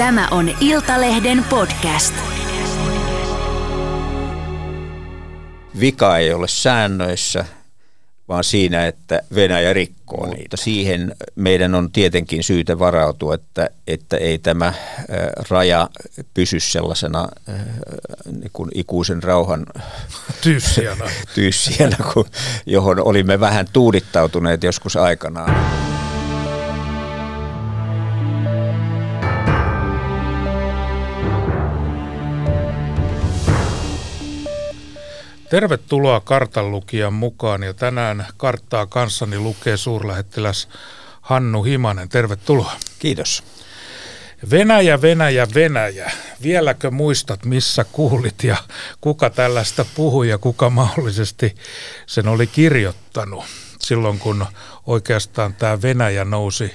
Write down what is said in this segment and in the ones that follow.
Tämä on Iltalehden podcast. Vika ei ole säännöissä, vaan siinä, että Venäjä rikkoo Mutta niitä. siihen meidän on tietenkin syytä varautua, että, että ei tämä raja pysy sellaisena niin kuin ikuisen rauhan tyyssijänä, tyyssijänä johon olimme vähän tuudittautuneet joskus aikanaan. Tervetuloa kartanlukijan mukaan ja tänään karttaa kanssani lukee suurlähettiläs Hannu Himanen. Tervetuloa. Kiitos. Venäjä, Venäjä, Venäjä. Vieläkö muistat, missä kuulit ja kuka tällaista puhui ja kuka mahdollisesti sen oli kirjoittanut silloin, kun oikeastaan tämä Venäjä nousi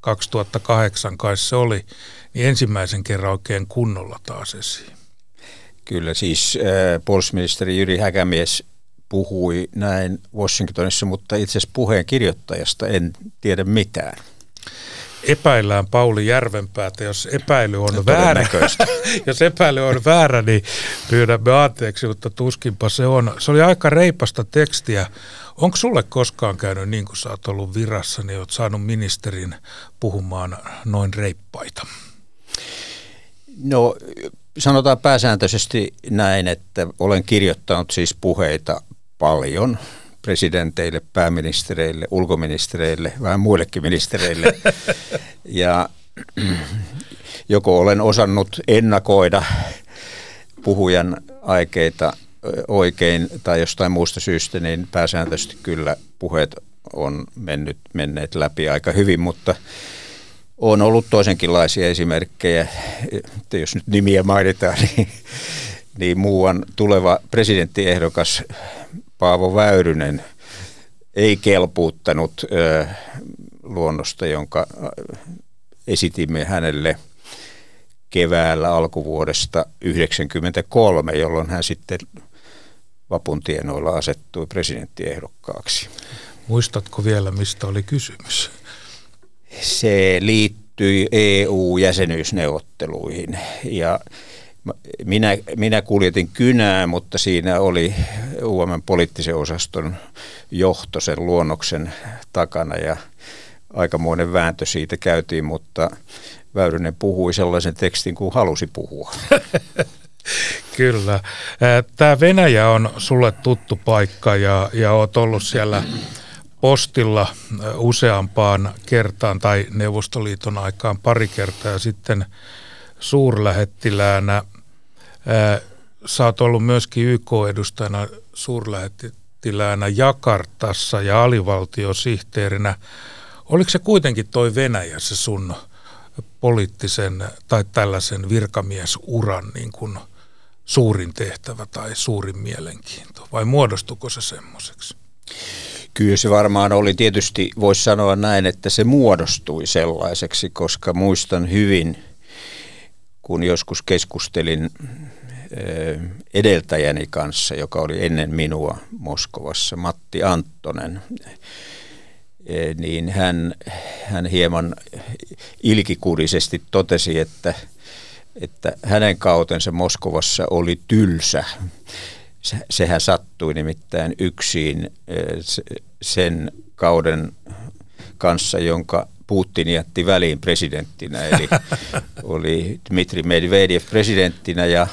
2008 kai se oli, niin ensimmäisen kerran oikein kunnolla taas esiin. Kyllä siis äh, puolustusministeri Jyri Häkämies puhui näin Washingtonissa, mutta itse asiassa puheen kirjoittajasta en tiedä mitään. Epäillään Pauli Järvenpäätä, jos epäily on väärä. jos epäily on väärä, niin pyydämme anteeksi, mutta tuskinpa se on. Se oli aika reipasta tekstiä. Onko sulle koskaan käynyt niin kuin sä oot ollut virassa, niin oot saanut ministerin puhumaan noin reippaita? No sanotaan pääsääntöisesti näin, että olen kirjoittanut siis puheita paljon presidenteille, pääministereille, ulkoministereille, vähän muillekin ministereille. Ja joko olen osannut ennakoida puhujan aikeita oikein tai jostain muusta syystä, niin pääsääntöisesti kyllä puheet on mennyt, menneet läpi aika hyvin, mutta on ollut toisenkinlaisia esimerkkejä, että jos nyt nimiä mainitaan, niin, niin muuan tuleva presidenttiehdokas Paavo Väyrynen ei kelpuuttanut ö, luonnosta, jonka esitimme hänelle keväällä alkuvuodesta 1993, jolloin hän sitten vapun tienoilla asettui presidenttiehdokkaaksi. Muistatko vielä, mistä oli kysymys? Se liittyi EU-jäsenyysneuvotteluihin ja minä, minä kuljetin kynää, mutta siinä oli UMn poliittisen osaston johto sen luonnoksen takana ja aikamoinen vääntö siitä käytiin, mutta Väyrynen puhui sellaisen tekstin kuin halusi puhua. Kyllä. Tämä Venäjä on sulle tuttu paikka ja, ja olet ollut siellä postilla useampaan kertaan tai Neuvostoliiton aikaan pari kertaa ja sitten suurlähettiläänä. Sä oot ollut myöskin YK-edustajana suurlähettiläänä Jakartassa ja alivaltiosihteerinä. Oliko se kuitenkin toi Venäjä se sun poliittisen tai tällaisen virkamiesuran niin kuin suurin tehtävä tai suurin mielenkiinto vai muodostuko se semmoiseksi? Kyllä se varmaan oli tietysti, voisi sanoa näin, että se muodostui sellaiseksi, koska muistan hyvin, kun joskus keskustelin eh, edeltäjäni kanssa, joka oli ennen minua Moskovassa, Matti Anttonen, eh, niin hän, hän hieman ilkikurisesti totesi, että, että hänen kautensa Moskovassa oli tylsä sehän sattui nimittäin yksin sen kauden kanssa, jonka Putin jätti väliin presidenttinä, eli oli Dmitri Medvedev presidenttinä ja,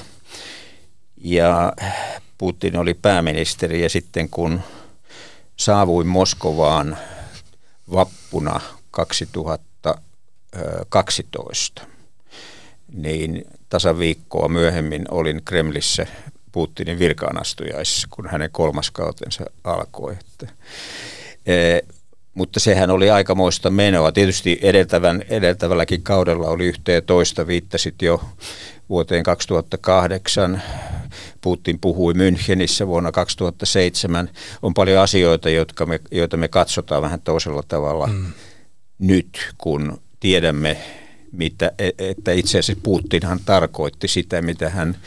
ja Putin oli pääministeri. Ja sitten kun saavuin Moskovaan vappuna 2012, niin tasaviikkoa myöhemmin olin Kremlissä Putinin virkaanastujaisissa, kun hänen kolmas kautensa alkoi. Että, e, mutta sehän oli aikamoista menoa. Tietysti edeltävän, edeltävälläkin kaudella oli yhteen toista, viittasit jo vuoteen 2008. Putin puhui Münchenissä vuonna 2007. On paljon asioita, jotka me, joita me katsotaan vähän toisella tavalla mm. nyt, kun tiedämme, mitä, e, että itse asiassa Putinhan tarkoitti sitä, mitä hän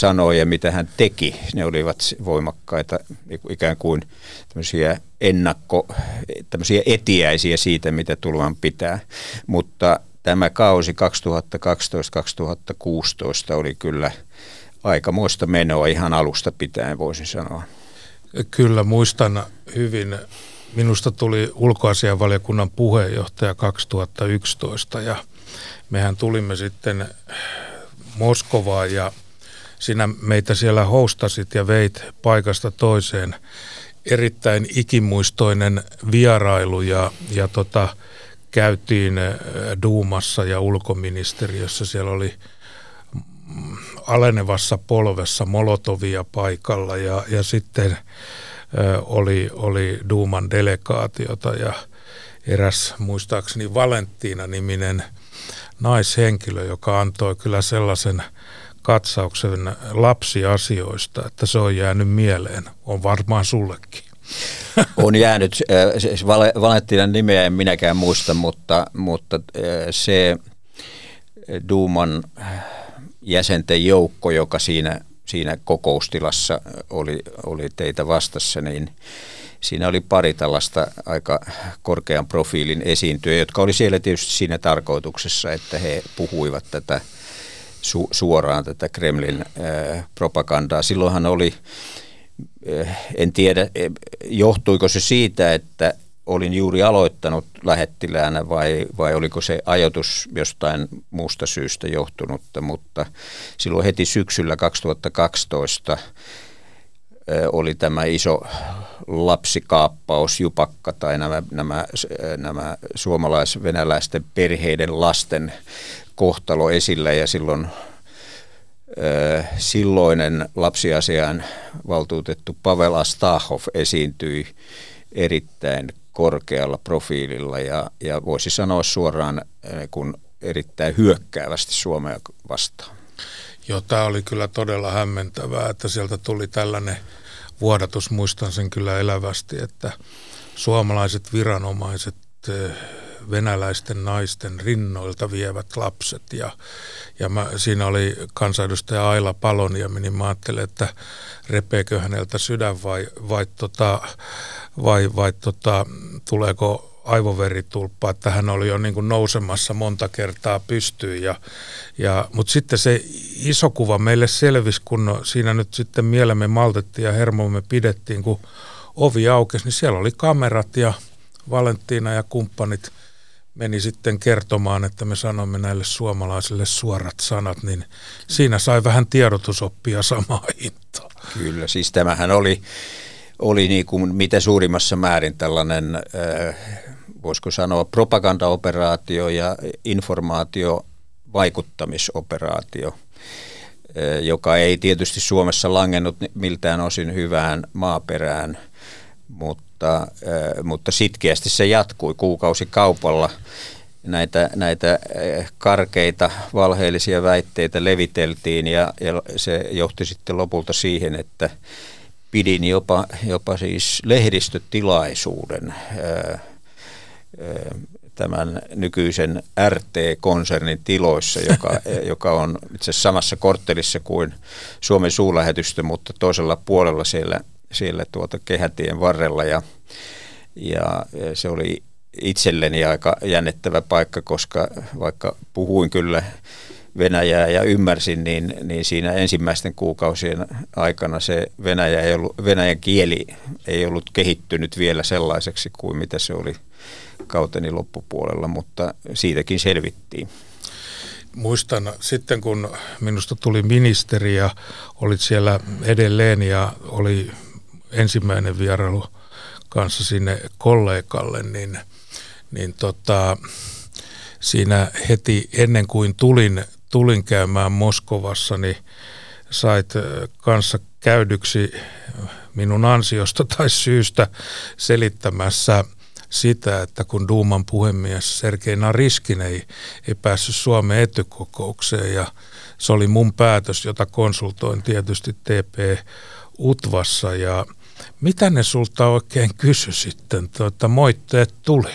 sanoi ja mitä hän teki. Ne olivat voimakkaita ikään kuin tämmöisiä ennakko, tämmöisiä etiäisiä siitä, mitä tulevan pitää. Mutta tämä kausi 2012-2016 oli kyllä aikamoista menoa ihan alusta pitäen, voisin sanoa. Kyllä, muistan hyvin. Minusta tuli ulkoasianvaliokunnan puheenjohtaja 2011 ja mehän tulimme sitten Moskovaan ja sinä meitä siellä hostasit ja veit paikasta toiseen. Erittäin ikimuistoinen vierailu ja, ja tota, käytiin Duumassa ja ulkoministeriössä. Siellä oli mm, alenevassa polvessa Molotovia paikalla ja, ja sitten oli, oli Duuman delegaatiota ja eräs muistaakseni Valenttiina-niminen naishenkilö, joka antoi kyllä sellaisen katsauksen lapsiasioista, että se on jäänyt mieleen. On varmaan sullekin. On jäänyt, äh, siis Valenttinan nimeä en minäkään muista, mutta, mutta äh, se Duuman jäsenten joukko, joka siinä, siinä kokoustilassa oli, oli teitä vastassa, niin siinä oli pari tällaista aika korkean profiilin esiintyjä, jotka oli siellä tietysti siinä tarkoituksessa, että he puhuivat tätä su, suoraan tätä Kremlin äh, propagandaa. Silloinhan oli, äh, en tiedä, johtuiko se siitä, että olin juuri aloittanut lähettiläänä vai, vai oliko se ajatus jostain muusta syystä johtunutta, mutta silloin heti syksyllä 2012 oli tämä iso lapsikaappaus, jupakka tai nämä, nämä, nämä suomalais-venäläisten perheiden lasten kohtalo esillä ja silloin silloinen lapsiasian valtuutettu Pavel Astahov esiintyi erittäin korkealla profiililla ja, ja voisi sanoa suoraan kun erittäin hyökkäävästi Suomea vastaan. Joo, tämä oli kyllä todella hämmentävää, että sieltä tuli tällainen vuodatus, muistan sen kyllä elävästi, että suomalaiset viranomaiset venäläisten naisten rinnoilta vievät lapset. Ja, ja mä, siinä oli kansanedustaja Aila Paloniemi, niin mä ajattelin, että repeekö häneltä sydän vai, vai, tota, vai, vai tota, tuleeko aivoveritulppa, että hän oli jo niin kuin nousemassa monta kertaa pystyyn. Ja, ja, Mutta sitten se iso kuva meille selvisi, kun siinä nyt sitten mielemme maltettiin ja hermomme pidettiin, kun ovi aukesi, niin siellä oli kamerat ja Valentina ja kumppanit meni sitten kertomaan, että me sanomme näille suomalaisille suorat sanat, niin siinä sai vähän tiedotusoppia samaa hintaa. Kyllä, siis tämähän oli, oli niin kuin mitä suurimmassa määrin tällainen, äh, voisiko sanoa, propagandaoperaatio ja informaatio vaikuttamisoperaatio, äh, joka ei tietysti Suomessa langennut miltään osin hyvään maaperään, mutta mutta, mutta sitkeästi se jatkui kuukausikaupalla. Näitä, näitä karkeita valheellisia väitteitä leviteltiin ja, ja se johti sitten lopulta siihen, että pidin jopa, jopa siis lehdistötilaisuuden tämän nykyisen RT-konsernin tiloissa, joka, joka on itse asiassa samassa korttelissa kuin Suomen suurlähetystö, mutta toisella puolella siellä siellä tuota kehätien varrella ja, ja se oli itselleni aika jännittävä paikka, koska vaikka puhuin kyllä Venäjää ja ymmärsin, niin, niin siinä ensimmäisten kuukausien aikana se Venäjä ei ollut, Venäjän kieli ei ollut kehittynyt vielä sellaiseksi kuin mitä se oli kauteni loppupuolella, mutta siitäkin selvittiin. Muistan sitten, kun minusta tuli ministeri ja olit siellä edelleen ja oli ensimmäinen vierailu kanssa sinne kollegalle, niin, niin tota, siinä heti ennen kuin tulin, tulin käymään Moskovassa, niin sait kanssa käydyksi minun ansiosta tai syystä selittämässä sitä, että kun Duuman puhemies Sergei Nariskin ei, ei päässyt Suomen etykokoukseen ja se oli mun päätös, jota konsultoin tietysti TP Utvassa ja mitä ne sulta oikein kysy sitten, tuota, moitteet tuli?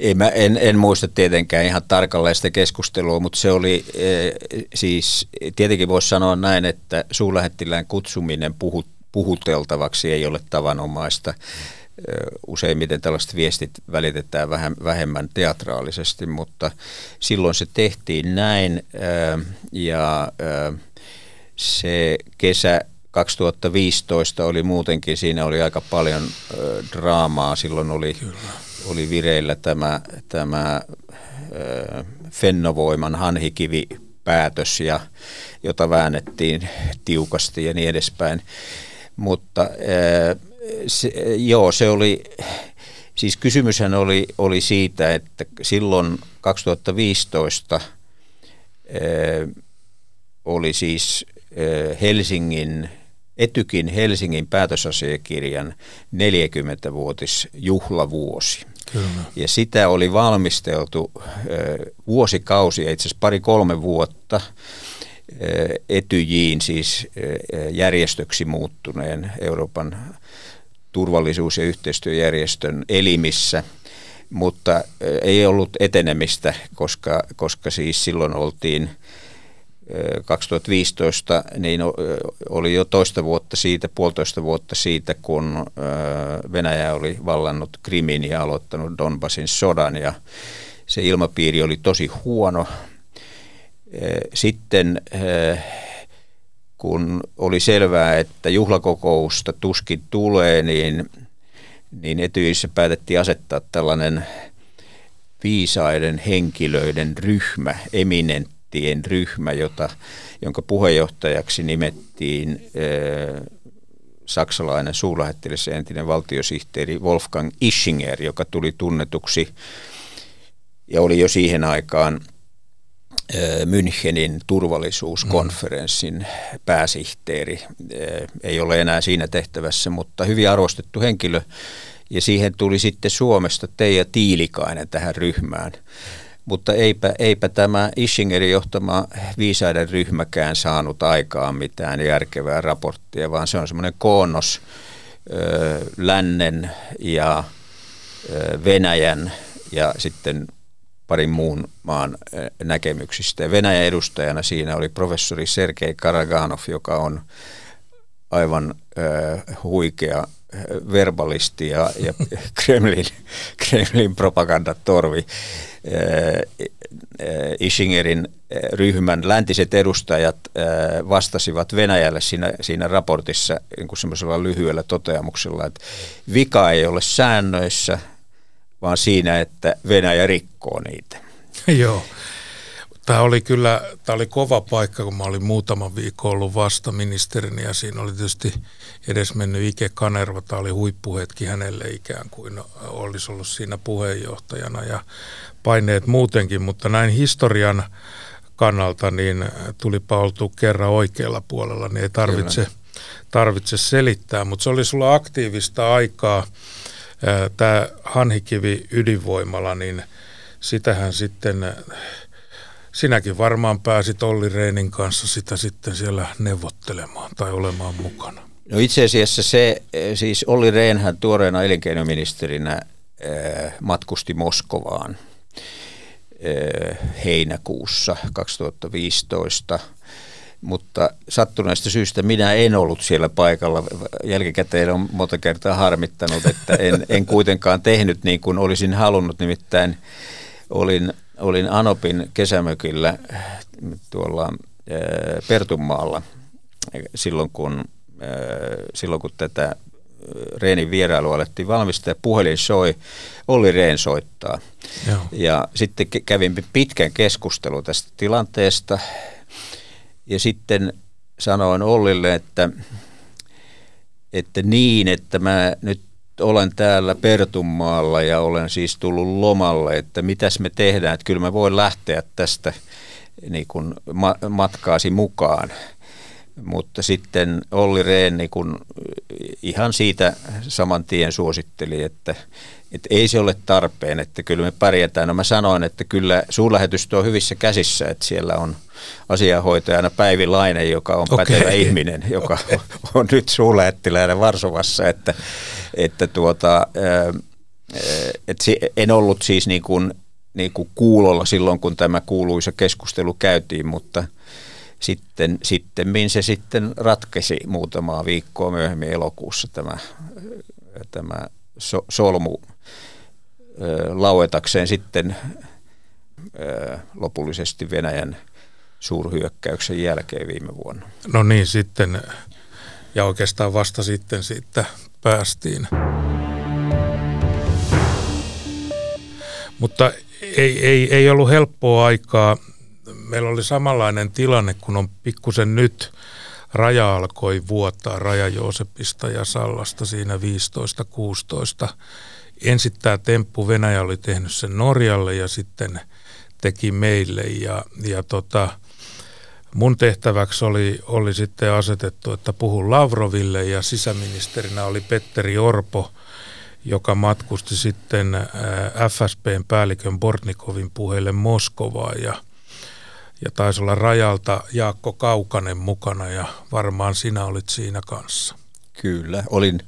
Ei, mä en, en muista tietenkään ihan tarkalleen sitä keskustelua, mutta se oli e, siis, tietenkin voisi sanoa näin, että suulähettilään kutsuminen puhut, puhuteltavaksi ei ole tavanomaista. useimmiten tällaiset viestit välitetään vähän vähemmän teatraalisesti, mutta silloin se tehtiin näin ja se kesä 2015 oli muutenkin, siinä oli aika paljon draamaa. Silloin oli, oli vireillä tämä, tämä Fennovoiman hanhikivi päätös, ja, jota väännettiin tiukasti ja niin edespäin. Mutta se, joo, se oli, siis kysymyshän oli, oli siitä, että silloin 2015 oli siis Helsingin, Etykin Helsingin päätösasiakirjan 40-vuotisjuhlavuosi. Kyllä. Ja sitä oli valmisteltu vuosikausia, itse asiassa pari-kolme vuotta Etyjiin, siis järjestöksi muuttuneen Euroopan turvallisuus- ja yhteistyöjärjestön elimissä, mutta ei ollut etenemistä, koska, koska siis silloin oltiin 2015 niin oli jo toista vuotta siitä, puolitoista vuotta siitä, kun Venäjä oli vallannut Krimin ja aloittanut Donbasin sodan ja se ilmapiiri oli tosi huono. Sitten kun oli selvää, että juhlakokousta tuskin tulee, niin, niin Etyissä päätettiin asettaa tällainen viisaiden henkilöiden ryhmä, eminenttien ryhmä, jota, jonka puheenjohtajaksi nimettiin saksalainen suurlähettiläs entinen valtiosihteeri Wolfgang Ischinger, joka tuli tunnetuksi ja oli jo siihen aikaan – Münchenin turvallisuuskonferenssin pääsihteeri. Ei ole enää siinä tehtävässä, mutta hyvin arvostettu henkilö. Ja siihen tuli sitten Suomesta Teija Tiilikainen tähän ryhmään. Mutta eipä, eipä tämä Ischingerin johtama viisaiden ryhmäkään saanut aikaan mitään järkevää raporttia, vaan se on semmoinen koonnos ö, lännen ja ö, Venäjän ja sitten parin muun maan näkemyksistä. Venäjän edustajana siinä oli professori Sergei Karaganov, joka on aivan äh, huikea verbalisti ja, ja Kremlin, Kremlin propagandatorvi. Ishingerin ryhmän läntiset edustajat vastasivat Venäjälle siinä, siinä raportissa niin semmoisella lyhyellä toteamuksella, että vika ei ole säännöissä, vaan siinä, että Venäjä rikkoo niitä. Joo. Tämä oli kyllä, tämä oli kova paikka, kun mä olin muutaman viikon ollut vasta ministerinä ja siinä oli tietysti edes mennyt Ike Kanerva. Tämä oli huippuhetki hänelle ikään kuin olisi ollut siinä puheenjohtajana ja paineet muutenkin, mutta näin historian kannalta niin tulipa oltu kerran oikealla puolella, niin ei tarvitse, tarvitse selittää, mutta se oli sulla aktiivista aikaa – Tämä Hanhikivi ydinvoimala, niin sitähän sitten, sinäkin varmaan pääsit Olli Reinin kanssa sitä sitten siellä neuvottelemaan tai olemaan mukana. No itse asiassa se, siis Olli Rehnhän tuoreena elinkeinoministerinä matkusti Moskovaan heinäkuussa 2015 mutta sattuneesta syystä minä en ollut siellä paikalla. Jälkikäteen on monta kertaa harmittanut, että en, en kuitenkaan tehnyt niin kuin olisin halunnut. Nimittäin olin, olin Anopin kesämökillä tuolla Pertunmaalla silloin, kun, silloin kun tätä Reenin vierailua alettiin valmistaa puhelin soi, Olli Reen soittaa. Joo. Ja sitten kävin pitkän keskustelun tästä tilanteesta ja sitten sanoin Ollille, että, että niin, että mä nyt olen täällä Pertunmaalla ja olen siis tullut lomalle, että mitäs me tehdään, että kyllä mä voin lähteä tästä niin kuin matkaasi mukaan. Mutta sitten Olli Rehn niin kun ihan siitä saman tien suositteli, että, että ei se ole tarpeen, että kyllä me pärjätään. No mä sanoin, että kyllä suurlähetystö on hyvissä käsissä, että siellä on asianhoitajana Päivi Laine, joka on okay. pätevä ihminen, joka on nyt suurlähettiläänä Varsovassa, että, että tuota, että en ollut siis niin kuin, niin kuin kuulolla silloin, kun tämä kuuluisa keskustelu käytiin, mutta sitten, sitten se sitten ratkesi muutamaa viikkoa myöhemmin elokuussa tämä, tämä so, solmu lauetakseen sitten lopullisesti Venäjän suurhyökkäyksen jälkeen viime vuonna. No niin, sitten ja oikeastaan vasta sitten siitä päästiin. Mutta ei, ei, ei ollut helppoa aikaa. Meillä oli samanlainen tilanne, kun on pikkusen nyt raja alkoi vuottaa Raja Joosepista ja Sallasta siinä 15-16. Ensin tämä temppu Venäjä oli tehnyt sen Norjalle ja sitten teki meille ja, ja tota, mun tehtäväksi oli, oli sitten asetettu, että puhun Lavroville ja sisäministerinä oli Petteri Orpo, joka matkusti sitten FSPn päällikön Bortnikovin puheille Moskovaan ja, ja taisi olla rajalta Jaakko Kaukanen mukana ja varmaan sinä olit siinä kanssa. Kyllä, olin,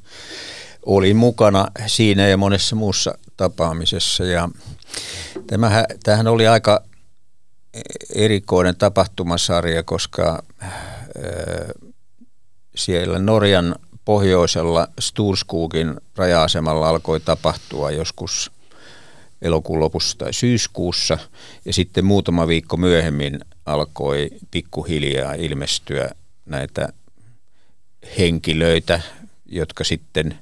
olin mukana siinä ja monessa muussa tapaamisessa ja tämähän, tämähän oli aika erikoinen tapahtumasarja, koska äh, siellä Norjan pohjoisella Sturskugin raja-asemalla alkoi tapahtua joskus elokuun lopussa tai syyskuussa ja sitten muutama viikko myöhemmin alkoi pikkuhiljaa ilmestyä näitä henkilöitä, jotka sitten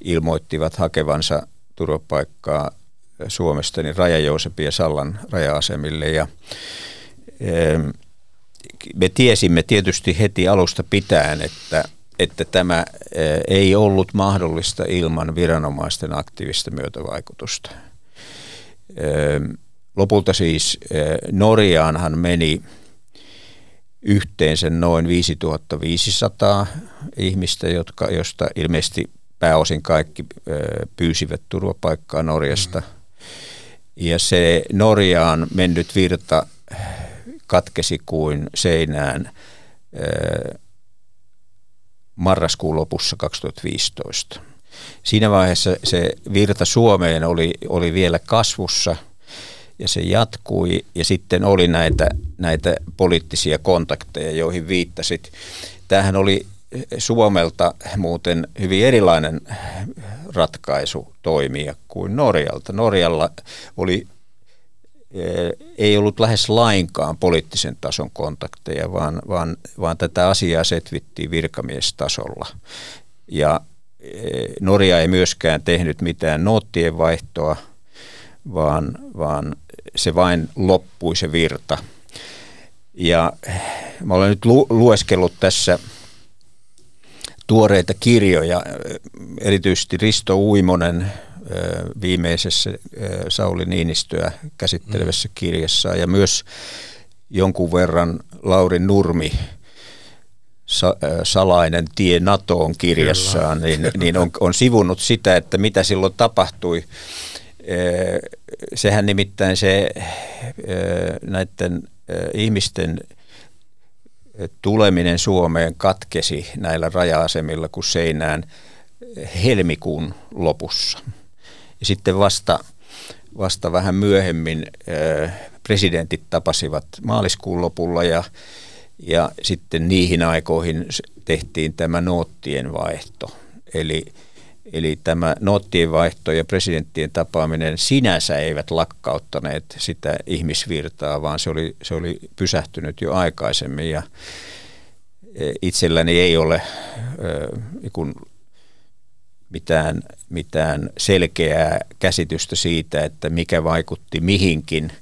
ilmoittivat hakevansa turvapaikkaa Suomesta niin Raja ja Sallan raja-asemille ja me tiesimme tietysti heti alusta pitäen, että, että tämä ei ollut mahdollista ilman viranomaisten aktiivista myötävaikutusta. Lopulta siis Norjaanhan meni yhteensä noin 5500 ihmistä, jotka, josta ilmeisesti pääosin kaikki pyysivät turvapaikkaa Norjasta. Ja se Norjaan mennyt virta katkesi kuin seinään marraskuun lopussa 2015. Siinä vaiheessa se virta Suomeen oli, oli vielä kasvussa ja se jatkui ja sitten oli näitä, näitä poliittisia kontakteja, joihin viittasit. Tämähän oli Suomelta muuten hyvin erilainen ratkaisu toimia kuin Norjalta. Norjalla oli, eh, ei ollut lähes lainkaan poliittisen tason kontakteja, vaan, vaan, vaan tätä asiaa setvittiin virkamiestasolla. Ja eh, Norja ei myöskään tehnyt mitään noottien vaihtoa, vaan, vaan se vain loppui se virta. Ja eh, mä olen nyt lu- lueskellut tässä – tuoreita kirjoja, erityisesti Risto Uimonen viimeisessä Sauli Niinistöä käsittelevässä kirjassa ja myös jonkun verran Lauri Nurmi Salainen tie NATOon kirjassaan, niin, niin on, on sivunut sitä, että mitä silloin tapahtui. Sehän nimittäin se näiden ihmisten tuleminen Suomeen katkesi näillä raja-asemilla kuin seinään helmikuun lopussa. Ja sitten vasta, vasta vähän myöhemmin presidentit tapasivat maaliskuun lopulla ja, ja sitten niihin aikoihin tehtiin tämä noottien vaihto. Eli Eli tämä noottien vaihto ja presidenttien tapaaminen sinänsä eivät lakkauttaneet sitä ihmisvirtaa, vaan se oli, se oli pysähtynyt jo aikaisemmin. Ja e, itselläni ei ole kun mitään, mitään selkeää käsitystä siitä, että mikä vaikutti mihinkin,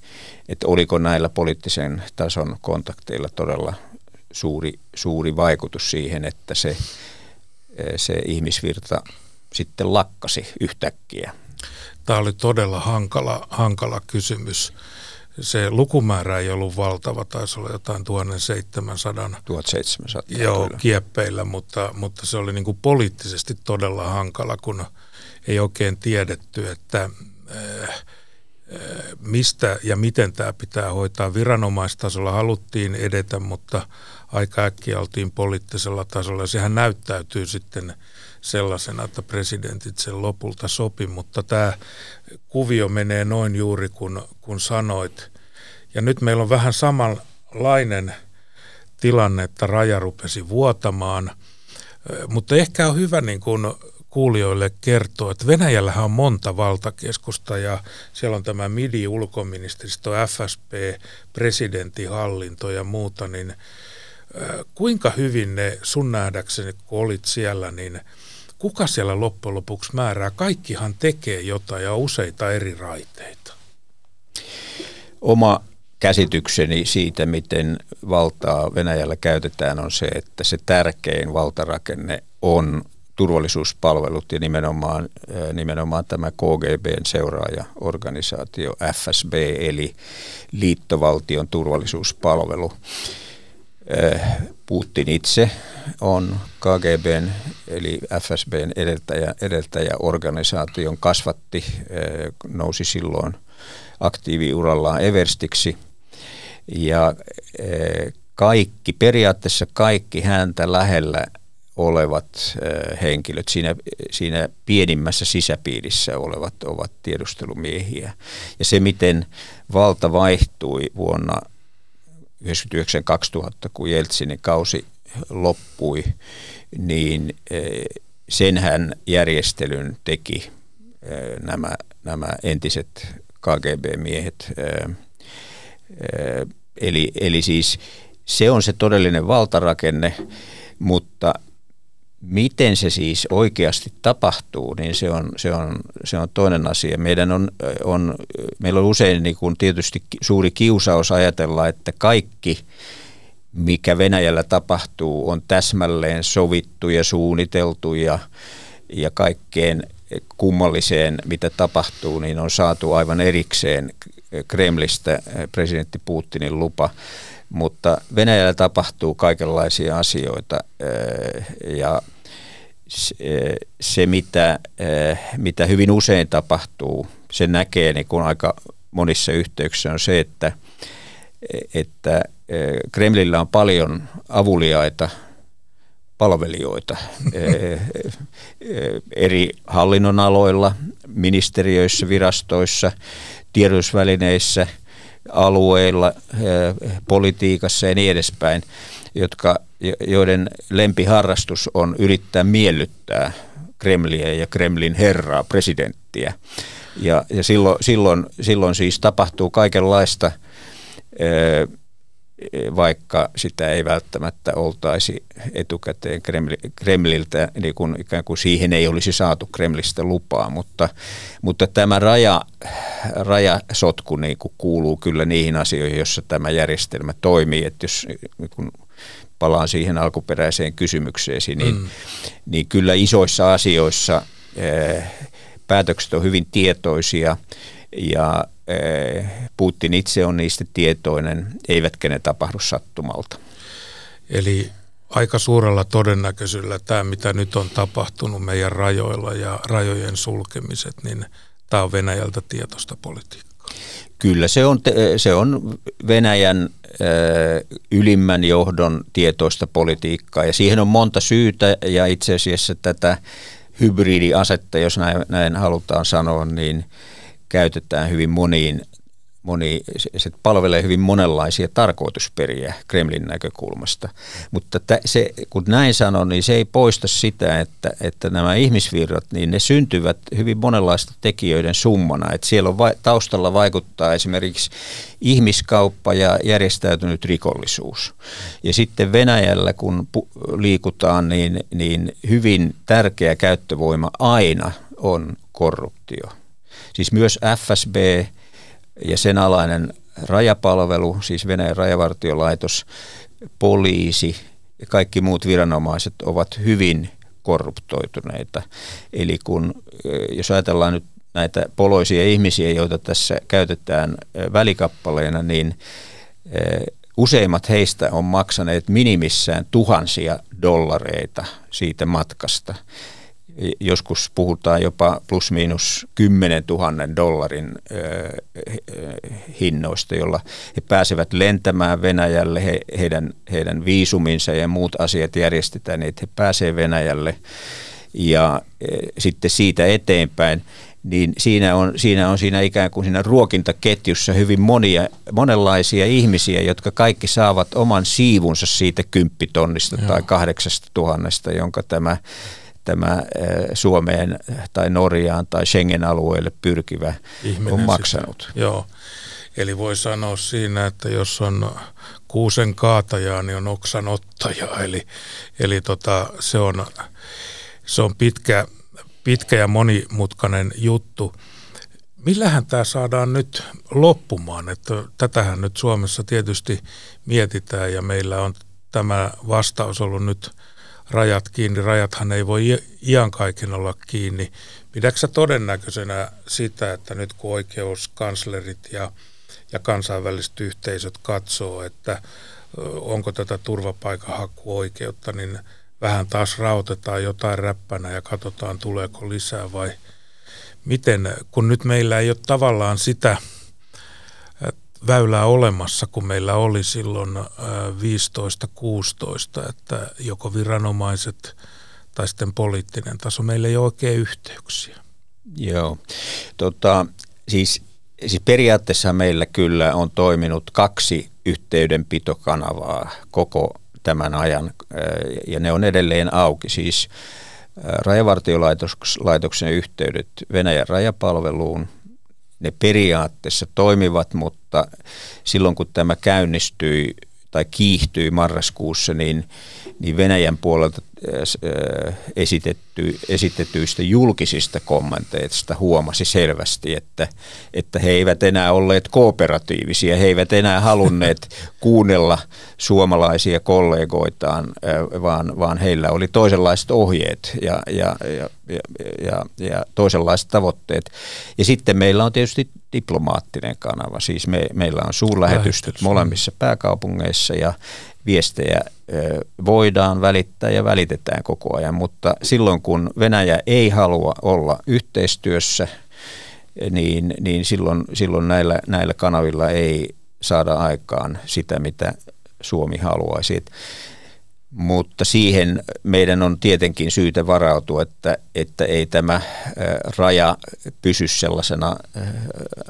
että oliko näillä poliittisen tason kontakteilla todella suuri, suuri vaikutus siihen, että se, se ihmisvirta sitten lakkasi yhtäkkiä? Tämä oli todella hankala, hankala kysymys. Se lukumäärä ei ollut valtava, taisi olla jotain 1700, 1700 joo, kieppeillä, mutta, mutta se oli niin kuin poliittisesti todella hankala, kun ei oikein tiedetty, että äh, mistä ja miten tämä pitää hoitaa. Viranomaistasolla haluttiin edetä, mutta aika äkkiä oltiin poliittisella tasolla. Sehän näyttäytyy sitten sellaisena, että presidentit sen lopulta sopi, mutta tämä kuvio menee noin juuri kuin kun sanoit. Ja nyt meillä on vähän samanlainen tilanne, että raja rupesi vuotamaan, mutta ehkä on hyvä, niin kun, kuulijoille kertoa, että Venäjällähän on monta valtakeskusta ja siellä on tämä MIDI-ulkoministeristo, FSP, presidentinhallinto ja muuta, niin kuinka hyvin ne sun nähdäkseni, kun olit siellä, niin kuka siellä loppujen lopuksi määrää? Kaikkihan tekee jotain ja useita eri raiteita. Oma käsitykseni siitä, miten valtaa Venäjällä käytetään, on se, että se tärkein valtarakenne on turvallisuuspalvelut ja nimenomaan, nimenomaan tämä KGBn seuraajaorganisaatio FSB eli liittovaltion turvallisuuspalvelu. Putin itse on KGBn eli FSBn edeltäjä, edeltäjäorganisaation kasvatti, nousi silloin aktiiviurallaan Everstiksi ja kaikki, periaatteessa kaikki häntä lähellä olevat henkilöt siinä, siinä pienimmässä sisäpiirissä olevat ovat tiedustelumiehiä. Ja se, miten valta vaihtui vuonna 1999-2000, kun Jeltsinin kausi loppui, niin senhän järjestelyn teki nämä, nämä entiset KGB-miehet. Eli, eli siis se on se todellinen valtarakenne, mutta miten se siis oikeasti tapahtuu, niin se on, se on, se on toinen asia. Meidän on, on, meillä on usein niin kuin tietysti suuri kiusaus ajatella, että kaikki, mikä Venäjällä tapahtuu, on täsmälleen sovittu ja suunniteltu ja, ja kaikkeen kummalliseen, mitä tapahtuu, niin on saatu aivan erikseen Kremlistä presidentti Putinin lupa mutta Venäjällä tapahtuu kaikenlaisia asioita ja se, mitä, mitä hyvin usein tapahtuu, se näkee niin kuin aika monissa yhteyksissä on se, että, että Kremlillä on paljon avuliaita palvelijoita eri hallinnonaloilla, ministeriöissä, virastoissa, tiedotusvälineissä – alueilla, eh, politiikassa ja niin edespäin, jotka, joiden lempiharrastus on yrittää miellyttää Kremliä ja Kremlin herraa, presidenttiä. Ja, ja silloin, silloin, silloin siis tapahtuu kaikenlaista eh, vaikka sitä ei välttämättä oltaisi etukäteen Kremliltä, niin kuin ikään kuin siihen ei olisi saatu Kremlistä lupaa, mutta, mutta tämä raja, rajasotku niin kuin kuuluu kyllä niihin asioihin, joissa tämä järjestelmä toimii, että jos kun palaan siihen alkuperäiseen kysymykseesi, niin, mm. niin kyllä isoissa asioissa eh, päätökset on hyvin tietoisia ja Putin itse on niistä tietoinen, eivätkä ne tapahdu sattumalta. Eli aika suurella todennäköisyydellä tämä, mitä nyt on tapahtunut meidän rajoilla ja rajojen sulkemiset, niin tämä on Venäjältä tietoista politiikkaa. Kyllä se on, se on Venäjän ylimmän johdon tietoista politiikkaa ja siihen on monta syytä ja itse asiassa tätä hybridiasetta, jos näin, näin halutaan sanoa, niin – käytetään hyvin moniin, moni, se palvelee hyvin monenlaisia tarkoitusperiä Kremlin näkökulmasta. Mutta se, kun näin sanon, niin se ei poista sitä, että, että nämä ihmisvirrat, niin ne syntyvät hyvin monenlaista tekijöiden summana. Että siellä on va, taustalla vaikuttaa esimerkiksi ihmiskauppa ja järjestäytynyt rikollisuus. Ja sitten Venäjällä, kun pu- liikutaan, niin, niin hyvin tärkeä käyttövoima aina on korruptio Siis myös FSB ja sen alainen rajapalvelu, siis Venäjän rajavartiolaitos, poliisi ja kaikki muut viranomaiset ovat hyvin korruptoituneita. Eli kun, jos ajatellaan nyt näitä poloisia ihmisiä, joita tässä käytetään välikappaleena, niin useimmat heistä on maksaneet minimissään tuhansia dollareita siitä matkasta joskus puhutaan jopa plus miinus 10 000 dollarin hinnoista, jolla he pääsevät lentämään Venäjälle, he, heidän, heidän viisuminsa ja muut asiat järjestetään, niin että he pääsevät Venäjälle ja sitten siitä eteenpäin niin siinä on, siinä on siinä ikään kuin siinä ruokintaketjussa hyvin monia, monenlaisia ihmisiä, jotka kaikki saavat oman siivunsa siitä kymppitonnista Joo. tai kahdeksasta tuhannesta, jonka tämä tämä Suomeen tai Norjaan tai Schengen-alueelle pyrkivä Ihminen on maksanut. Sitä, joo, eli voi sanoa siinä, että jos on kuusen kaatajaa, niin on oksan ottaja. Eli, eli tota, se, on, se on pitkä, pitkä ja monimutkainen juttu. Millähän tämä saadaan nyt loppumaan? Että tätähän nyt Suomessa tietysti mietitään ja meillä on tämä vastaus ollut nyt rajat kiinni. Rajathan ei voi iän kaiken olla kiinni. Pidätkö todennäköisenä sitä, että nyt kun oikeuskanslerit ja, ja kansainväliset yhteisöt katsoo, että onko tätä turvapaikanhakuoikeutta, niin vähän taas rautetaan jotain räppänä ja katsotaan tuleeko lisää vai miten, kun nyt meillä ei ole tavallaan sitä – väylää olemassa, kun meillä oli silloin 15-16, että joko viranomaiset tai sitten poliittinen taso, meillä ei ole oikein yhteyksiä. Joo, tota, siis, siis periaatteessa meillä kyllä on toiminut kaksi yhteydenpitokanavaa koko tämän ajan, ja ne on edelleen auki. Siis Rajavartiolaitoksen yhteydet Venäjän rajapalveluun – ne periaatteessa toimivat, mutta silloin kun tämä käynnistyi tai kiihtyi marraskuussa, niin, niin Venäjän puolelta esitetty, esitetyistä julkisista kommenteista huomasi selvästi, että, että he eivät enää olleet kooperatiivisia, he eivät enää halunneet kuunnella suomalaisia kollegoitaan, vaan, vaan heillä oli toisenlaiset ohjeet ja, ja, ja, ja, ja toisenlaiset tavoitteet. Ja sitten meillä on tietysti diplomaattinen kanava, siis me, meillä on suurlähetystöt molemmissa pääkaupungeissa ja viestejä voidaan välittää ja välitetään koko ajan, mutta silloin kun Venäjä ei halua olla yhteistyössä, niin, niin silloin, silloin näillä, näillä kanavilla ei saada aikaan sitä, mitä Suomi haluaisi. Mutta siihen meidän on tietenkin syytä varautua, että, että ei tämä raja pysy sellaisena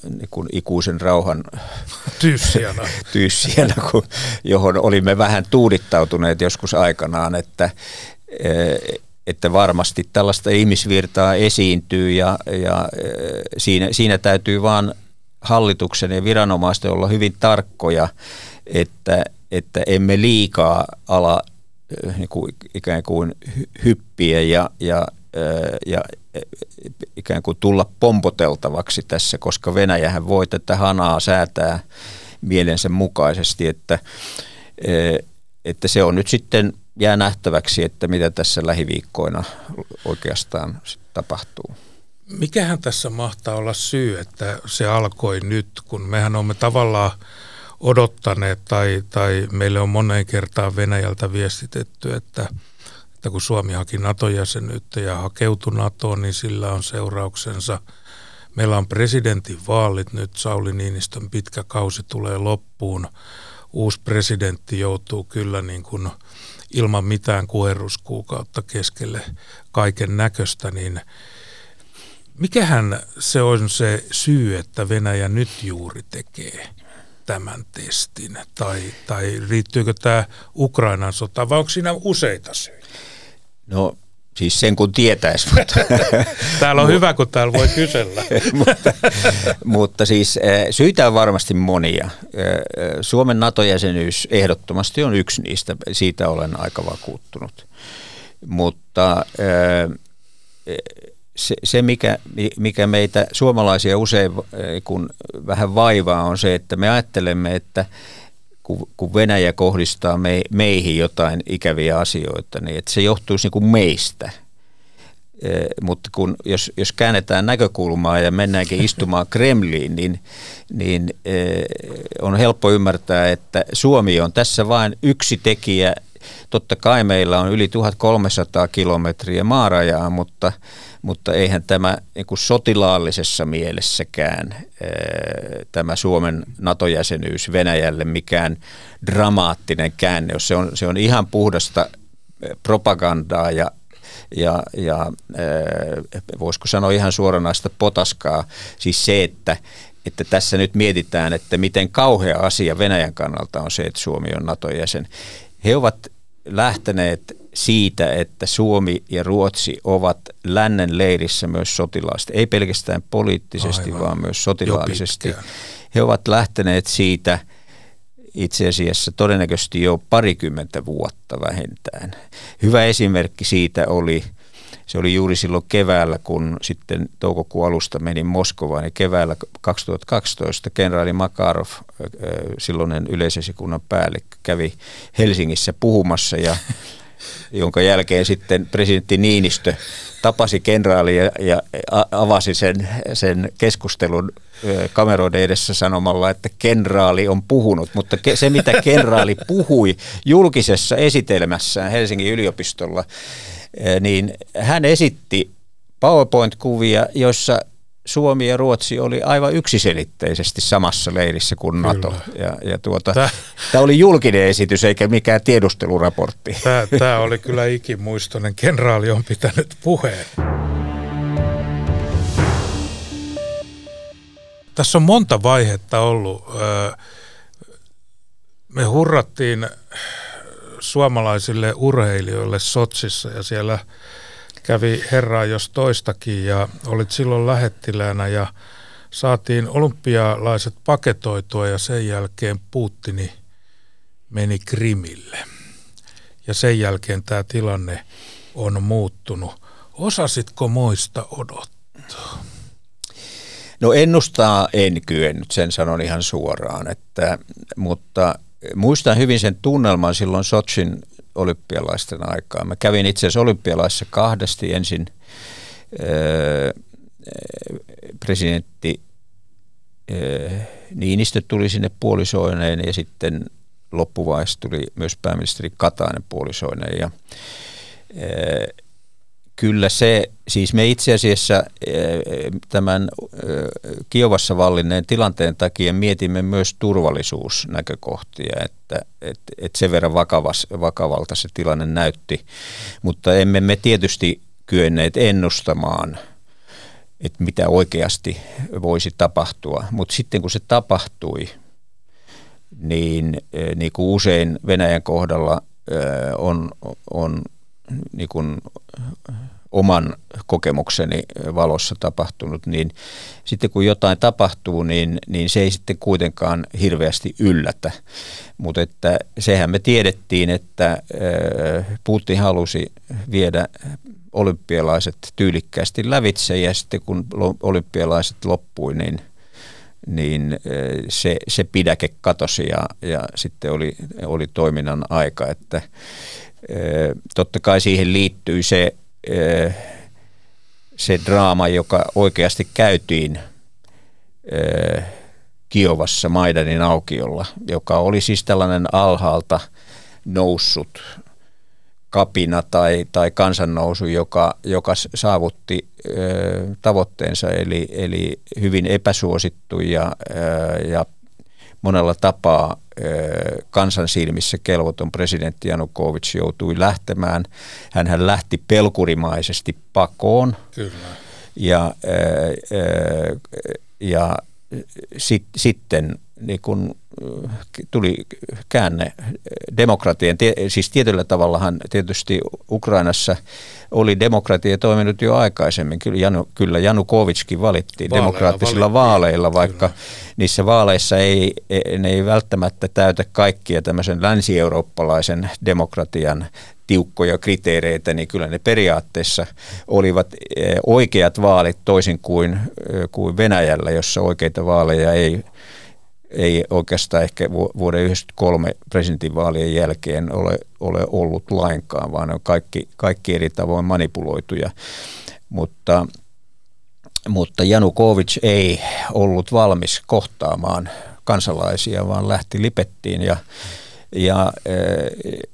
niin kuin ikuisen rauhan tyyssijänä, tyyssijänä kun, johon olimme vähän tuudittautuneet joskus aikanaan, että, että varmasti tällaista ihmisvirtaa esiintyy ja, ja siinä, siinä täytyy vaan hallituksen ja viranomaisten olla hyvin tarkkoja, että, että emme liikaa ala niin kuin, ikään kuin hyppiä ja, ja, ja ikään kuin tulla pompoteltavaksi tässä, koska Venäjähän voi tätä hanaa säätää mielensä mukaisesti, että, että se on nyt sitten jää nähtäväksi, että mitä tässä lähiviikkoina oikeastaan tapahtuu. Mikähän tässä mahtaa olla syy, että se alkoi nyt, kun mehän olemme tavallaan odottaneet tai, tai meille on moneen kertaan Venäjältä viestitetty, että, että kun Suomi haki NATO-jäsenyyttä ja hakeutui NATOon, niin sillä on seurauksensa. Meillä on presidentin vaalit nyt, Sauli Niinistön pitkä kausi tulee loppuun. Uusi presidentti joutuu kyllä niin kuin ilman mitään kuherruskuukautta keskelle kaiken näköistä, niin mikähän se on se syy, että Venäjä nyt juuri tekee – tämän testin? Tai, tai riittyykö tämä Ukrainan sota vai onko siinä useita syitä? No Siis sen kun tietäisi. Mutta täällä on hyvä, kun täällä voi kysellä. mutta, mutta siis eh, syitä on varmasti monia. Eh, eh, Suomen NATO-jäsenyys ehdottomasti on yksi niistä. Siitä olen aika vakuuttunut. Mutta se, se mikä, mikä meitä suomalaisia usein eh, kun vähän vaivaa on se, että me ajattelemme, että kun, Venäjä kohdistaa me, meihin jotain ikäviä asioita, niin että se johtuisi niin kuin meistä. E, mutta kun, jos, jos käännetään näkökulmaa ja mennäänkin istumaan Kremliin, niin, niin e, on helppo ymmärtää, että Suomi on tässä vain yksi tekijä. Totta kai meillä on yli 1300 kilometriä maarajaa, mutta mutta eihän tämä niin kuin sotilaallisessa mielessäkään tämä Suomen NATO-jäsenyys Venäjälle mikään dramaattinen käänne, se on, se on ihan puhdasta propagandaa ja ja, ja voisiko sanoa ihan suoranaista potaskaa, siis se, että, että tässä nyt mietitään, että miten kauhea asia Venäjän kannalta on se, että Suomi on NATO-jäsen. He ovat lähteneet siitä, että Suomi ja Ruotsi ovat lännen leirissä myös sotilaasti, ei pelkästään poliittisesti, Aivan. vaan myös sotilaallisesti. He ovat lähteneet siitä itse asiassa todennäköisesti jo parikymmentä vuotta vähintään. Hyvä esimerkki siitä oli – se oli juuri silloin keväällä, kun sitten toukokuun alusta menin Moskovaan, ja keväällä 2012 kenraali Makarov, silloinen yleisesikunnan päällikkö, kävi Helsingissä puhumassa, ja jonka jälkeen sitten presidentti Niinistö tapasi kenraali ja, ja avasi sen, sen keskustelun kameroiden edessä sanomalla, että kenraali on puhunut, mutta se mitä kenraali puhui julkisessa esitelmässään Helsingin yliopistolla, niin hän esitti PowerPoint-kuvia, joissa Suomi ja Ruotsi oli aivan yksiselitteisesti samassa leirissä kuin NATO. Kyllä. Ja, ja tuota, tämä, tämä oli julkinen esitys eikä mikään tiedusteluraportti. Tämä, tämä oli kyllä ikimuistoinen. Kenraali on pitänyt puheen. Tässä on monta vaihetta ollut. Me hurrattiin suomalaisille urheilijoille Sotsissa ja siellä kävi herraa jos toistakin ja olit silloin lähettiläänä ja saatiin olympialaiset paketoitua ja sen jälkeen Putini meni Krimille. Ja sen jälkeen tämä tilanne on muuttunut. Osasitko moista odottaa? No ennustaa en kyennyt, sen sanon ihan suoraan, että, mutta muistan hyvin sen tunnelman silloin Sotsin olympialaisten aikaa. Mä kävin itse asiassa olympialaissa kahdesti ensin öö, presidentti öö, Niinistö tuli sinne puolisoineen ja sitten loppuvaiheessa tuli myös pääministeri Katainen puolisoineen ja öö, Kyllä se, siis me itse asiassa eh, tämän eh, Kiovassa vallinneen tilanteen takia mietimme myös turvallisuusnäkökohtia, että, että, että sen verran vakavas, vakavalta se tilanne näytti, mutta emme me tietysti kyenneet ennustamaan, että mitä oikeasti voisi tapahtua, mutta sitten kun se tapahtui, niin, eh, niin kuin usein Venäjän kohdalla on, on niin kuin oman kokemukseni valossa tapahtunut, niin sitten kun jotain tapahtuu, niin, niin se ei sitten kuitenkaan hirveästi yllätä. Mutta että sehän me tiedettiin, että äh, Putin halusi viedä olympialaiset tyylikkäästi lävitse ja sitten kun olympialaiset loppui, niin niin äh, se, se pidäke katosi ja, ja sitten oli, oli toiminnan aika, että totta kai siihen liittyy se se draama, joka oikeasti käytiin Kiovassa Maidanin aukiolla, joka oli siis tällainen alhaalta noussut kapina tai, tai kansannousu, joka, joka saavutti ö, tavoitteensa, eli, eli hyvin epäsuosittu ja, ö, ja monella tapaa kansan silmissä kelvoton presidentti Janukovic joutui lähtemään. hän lähti pelkurimaisesti pakoon. Kyllä. Ja, ja sit, sitten niin kun tuli käänne demokratian, siis tietyllä tavallahan tietysti Ukrainassa oli demokratia toiminut jo aikaisemmin. Kyllä, Janu, kyllä Janukovitskin valittiin vaaleilla demokraattisilla valittiin. vaaleilla, vaikka kyllä. niissä vaaleissa ei, ne ei välttämättä täytä kaikkia tämmöisen länsi-eurooppalaisen demokratian tiukkoja kriteereitä, niin kyllä ne periaatteessa olivat e, oikeat vaalit toisin kuin, kuin Venäjällä, jossa oikeita vaaleja ei ei oikeastaan ehkä vuoden 1993 presidentinvaalien jälkeen ole, ole ollut lainkaan, vaan ne on kaikki, kaikki eri tavoin manipuloituja. Mutta, mutta Janukovic ei ollut valmis kohtaamaan kansalaisia, vaan lähti lipettiin ja, ja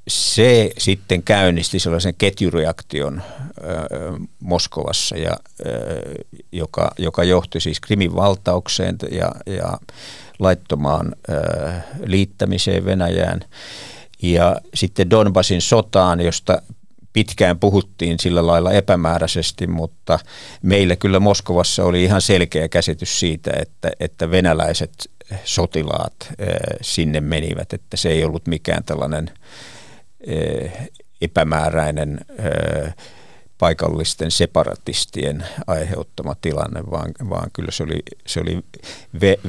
se sitten käynnisti sellaisen ketjureaktion Moskovassa, ja, joka, joka johti siis Krimin valtaukseen ja, ja laittomaan liittämiseen Venäjään. Ja sitten Donbasin sotaan, josta pitkään puhuttiin sillä lailla epämääräisesti, mutta meillä kyllä Moskovassa oli ihan selkeä käsitys siitä, että, että venäläiset sotilaat sinne menivät, että se ei ollut mikään tällainen epämääräinen paikallisten separatistien aiheuttama tilanne, vaan, vaan kyllä se oli, se oli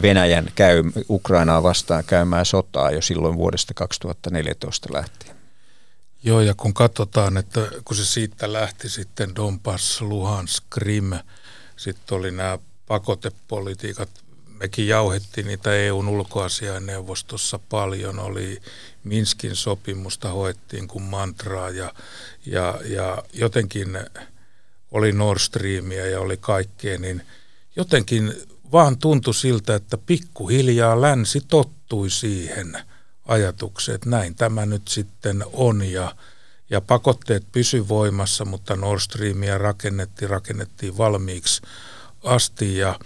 Venäjän käy, Ukrainaa vastaan käymään sotaa jo silloin vuodesta 2014 lähtien. Joo, ja kun katsotaan, että kun se siitä lähti sitten Donbass, Luhansk, Krim, sitten oli nämä pakotepolitiikat, mekin jauhettiin niitä EUn ulkoasiainneuvostossa paljon, oli Minskin sopimusta hoettiin kuin mantraa ja, ja, ja jotenkin oli Nord Streamia ja oli kaikkea, niin jotenkin vaan tuntui siltä, että pikkuhiljaa länsi tottui siihen ajatukseen, että näin tämä nyt sitten on ja, ja pakotteet pysy voimassa, mutta Nord Streamia rakennettiin, rakennettiin valmiiksi asti ja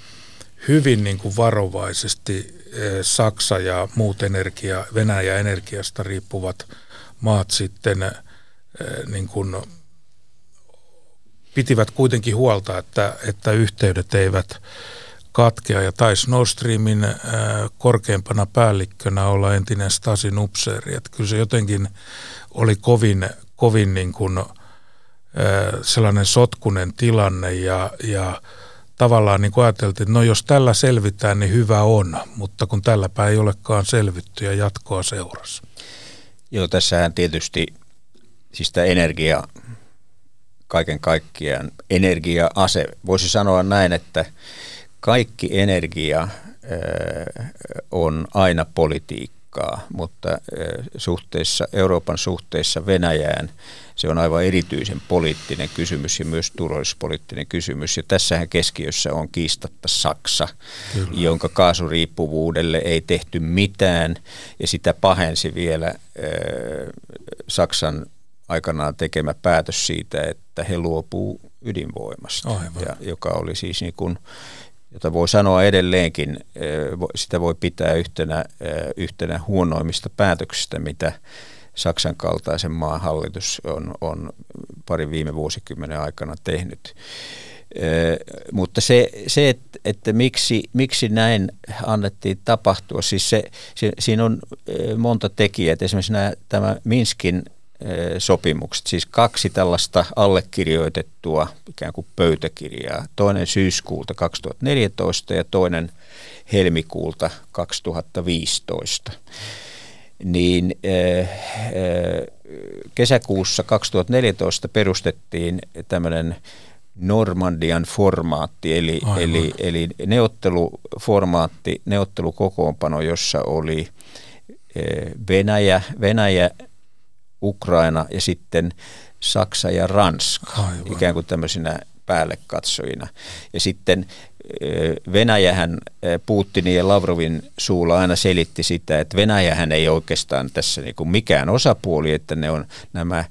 hyvin niin kuin varovaisesti eh, Saksa ja muut energia, Venäjä energiasta riippuvat maat sitten eh, niin kuin pitivät kuitenkin huolta, että, että yhteydet eivät katkea. Ja taisi Nord Streamin äh, korkeimpana päällikkönä olla entinen Stasin upseeri. Että kyllä se jotenkin oli kovin, kovin niin kuin, sellainen sotkunen tilanne ja, ja tavallaan niin kuin ajateltiin, että no jos tällä selvitään, niin hyvä on, mutta kun tälläpä ei olekaan selvitty ja jatkoa seurassa. Joo, tässähän tietysti siis tämä energia, kaiken kaikkiaan energia-ase, voisi sanoa näin, että kaikki energia on aina politiikkaa, mutta suhteessa, Euroopan suhteessa Venäjään se on aivan erityisen poliittinen kysymys ja myös turvallisuuspoliittinen kysymys. Ja tässähän keskiössä on kiistatta Saksa, Kyllä. jonka kaasuriippuvuudelle ei tehty mitään ja sitä pahensi vielä Saksan aikanaan tekemä päätös siitä, että he luopuu ydinvoimasta, ja, joka oli siis niin kuin jota voi sanoa edelleenkin, sitä voi pitää yhtenä, yhtenä huonoimmista päätöksistä, mitä Saksan kaltaisen maan hallitus on, on parin viime vuosikymmenen aikana tehnyt. Mutta se, se että, että miksi, miksi näin annettiin tapahtua, siis se, se, siinä on monta tekijää. Esimerkiksi nämä, tämä Minskin sopimukset, siis kaksi tällaista allekirjoitettua ikään kuin pöytäkirjaa, toinen syyskuulta 2014 ja toinen helmikuulta 2015 niin kesäkuussa 2014 perustettiin tämmöinen Normandian formaatti, eli, eli, eli neuvotteluformaatti, neuvottelukokoonpano, jossa oli Venäjä, Venäjä Ukraina ja sitten Saksa ja Ranska Aivan. ikään kuin tämmöisinä päälle katsojina. Ja sitten Venäjähän Putinin ja Lavrovin suulla aina selitti sitä, että Venäjähän ei oikeastaan tässä niin kuin mikään osapuoli, että ne on nämä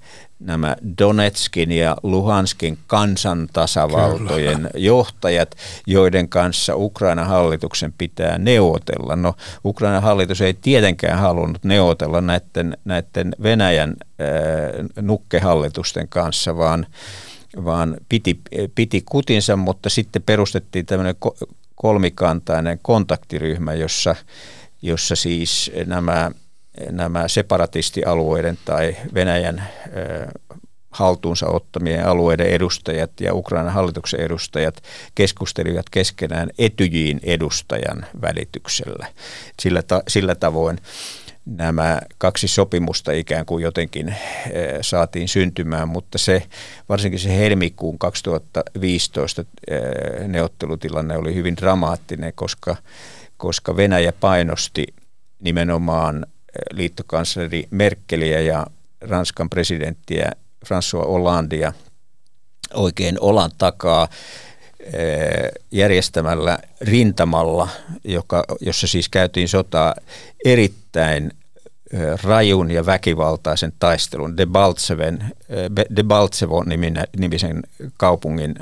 nämä Donetskin ja Luhanskin kansantasavaltojen Kyllä. johtajat, joiden kanssa Ukrainan hallituksen pitää neuvotella. No Ukrainan hallitus ei tietenkään halunnut neuvotella näiden, näiden Venäjän äh, nukkehallitusten kanssa, vaan, vaan piti, piti kutinsa, mutta sitten perustettiin tämmöinen kolmikantainen kontaktiryhmä, jossa, jossa siis nämä nämä separatistialueiden tai Venäjän haltuunsa ottamien alueiden edustajat ja Ukrainan hallituksen edustajat keskustelivat keskenään Etyjiin edustajan välityksellä. Sillä, ta- sillä tavoin nämä kaksi sopimusta ikään kuin jotenkin saatiin syntymään, mutta se, varsinkin se helmikuun 2015 neuvottelutilanne oli hyvin dramaattinen, koska, koska Venäjä painosti nimenomaan liittokansleri Merkeliä ja Ranskan presidenttiä François Hollandia oikein olan takaa. eh, järjestämällä rintamalla, joka, jossa siis käytiin sotaa erittäin eh, rajun ja väkivaltaisen taistelun Debaltseven, eh, Debaltsevo nimisen kaupungin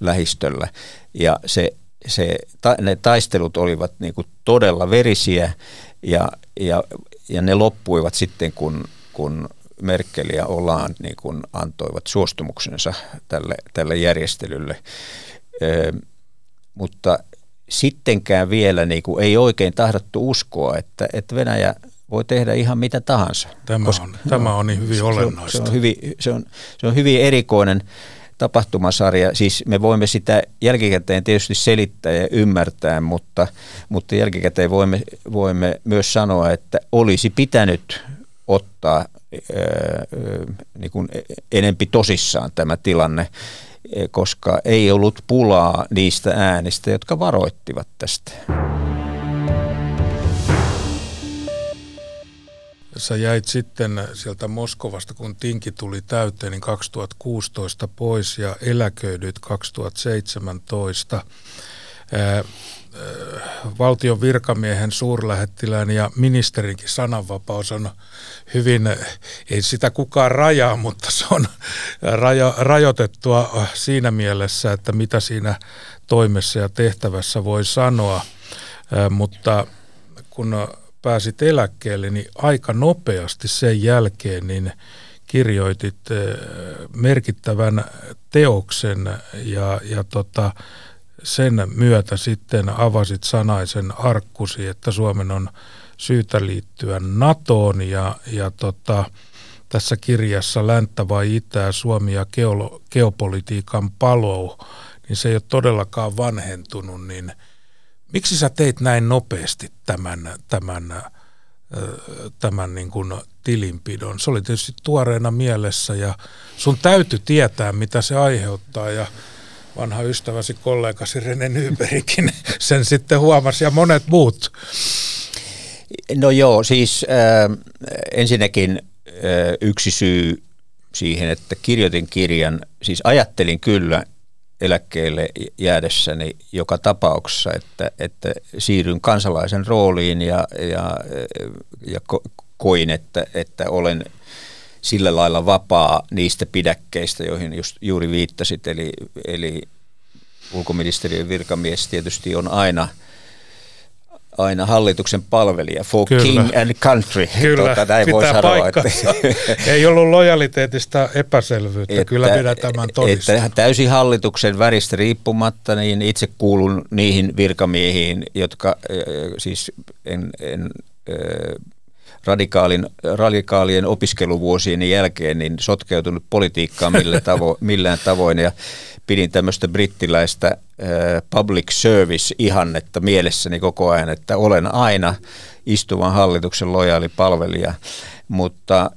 lähistöllä. Ja se, se, ne taistelut olivat niin kuin todella verisiä ja, ja ja ne loppuivat sitten, kun, kun Merkel ja Hollande niin antoivat suostumuksensa tälle, tälle järjestelylle. Ö, mutta sittenkään vielä niin kuin ei oikein tahdottu uskoa, että, että Venäjä voi tehdä ihan mitä tahansa. Tämä koska, on, tämä on niin hyvin se, olennaista. Se on, hyvin, se, on, se on hyvin erikoinen tapahtumasarja. Siis me voimme sitä jälkikäteen tietysti selittää ja ymmärtää, mutta, mutta jälkikäteen voimme, voimme myös sanoa, että olisi pitänyt ottaa niin kuin enempi tosissaan tämä tilanne, koska ei ollut pulaa niistä äänistä, jotka varoittivat tästä. Sä jäit sitten sieltä Moskovasta, kun tinki tuli täyteen, niin 2016 pois ja eläköidyt 2017. valtion virkamiehen, suurlähettilään ja ministerinkin sananvapaus on hyvin, ei sitä kukaan rajaa, mutta se on rajo, rajoitettua siinä mielessä, että mitä siinä toimessa ja tehtävässä voi sanoa. mutta kun pääsit eläkkeelle, niin aika nopeasti sen jälkeen niin kirjoitit merkittävän teoksen ja, ja tota, sen myötä sitten avasit sanaisen arkkusi, että Suomen on syytä liittyä NATOon ja, ja tota, tässä kirjassa Länttä vai Itää, Suomi ja geolo, geopolitiikan palou, niin se ei ole todellakaan vanhentunut, niin – Miksi sä teit näin nopeasti tämän, tämän, tämän niin kuin tilinpidon? Se oli tietysti tuoreena mielessä ja sun täytyy tietää, mitä se aiheuttaa ja vanha ystäväsi kollegasi Rene Nyberikin sen sitten huomasi ja monet muut. No joo, siis äh, ensinnäkin äh, yksi syy siihen, että kirjoitin kirjan, siis ajattelin kyllä eläkkeelle jäädessäni joka tapauksessa, että, että siirryn kansalaisen rooliin ja, ja, ja koin, että, että olen sillä lailla vapaa niistä pidäkkeistä, joihin just juuri viittasit, eli, eli ulkoministeriön virkamies tietysti on aina – aina hallituksen palvelija for Kyllä. king and country. Kyllä, tuota, näin voi sanoa, että Ei ollut lojaliteetista epäselvyyttä, että, kyllä pidän tämän todistaa. Että täysin hallituksen väristä riippumatta, niin itse kuulun niihin virkamiehiin, jotka siis en, en radikaalin, radikaalien opiskeluvuosien jälkeen niin sotkeutunut politiikkaan millä tavo, millään tavoin ja pidin tämmöistä brittiläistä public service-ihannetta mielessäni koko ajan, että olen aina istuvan hallituksen lojaali palvelija. Mutta,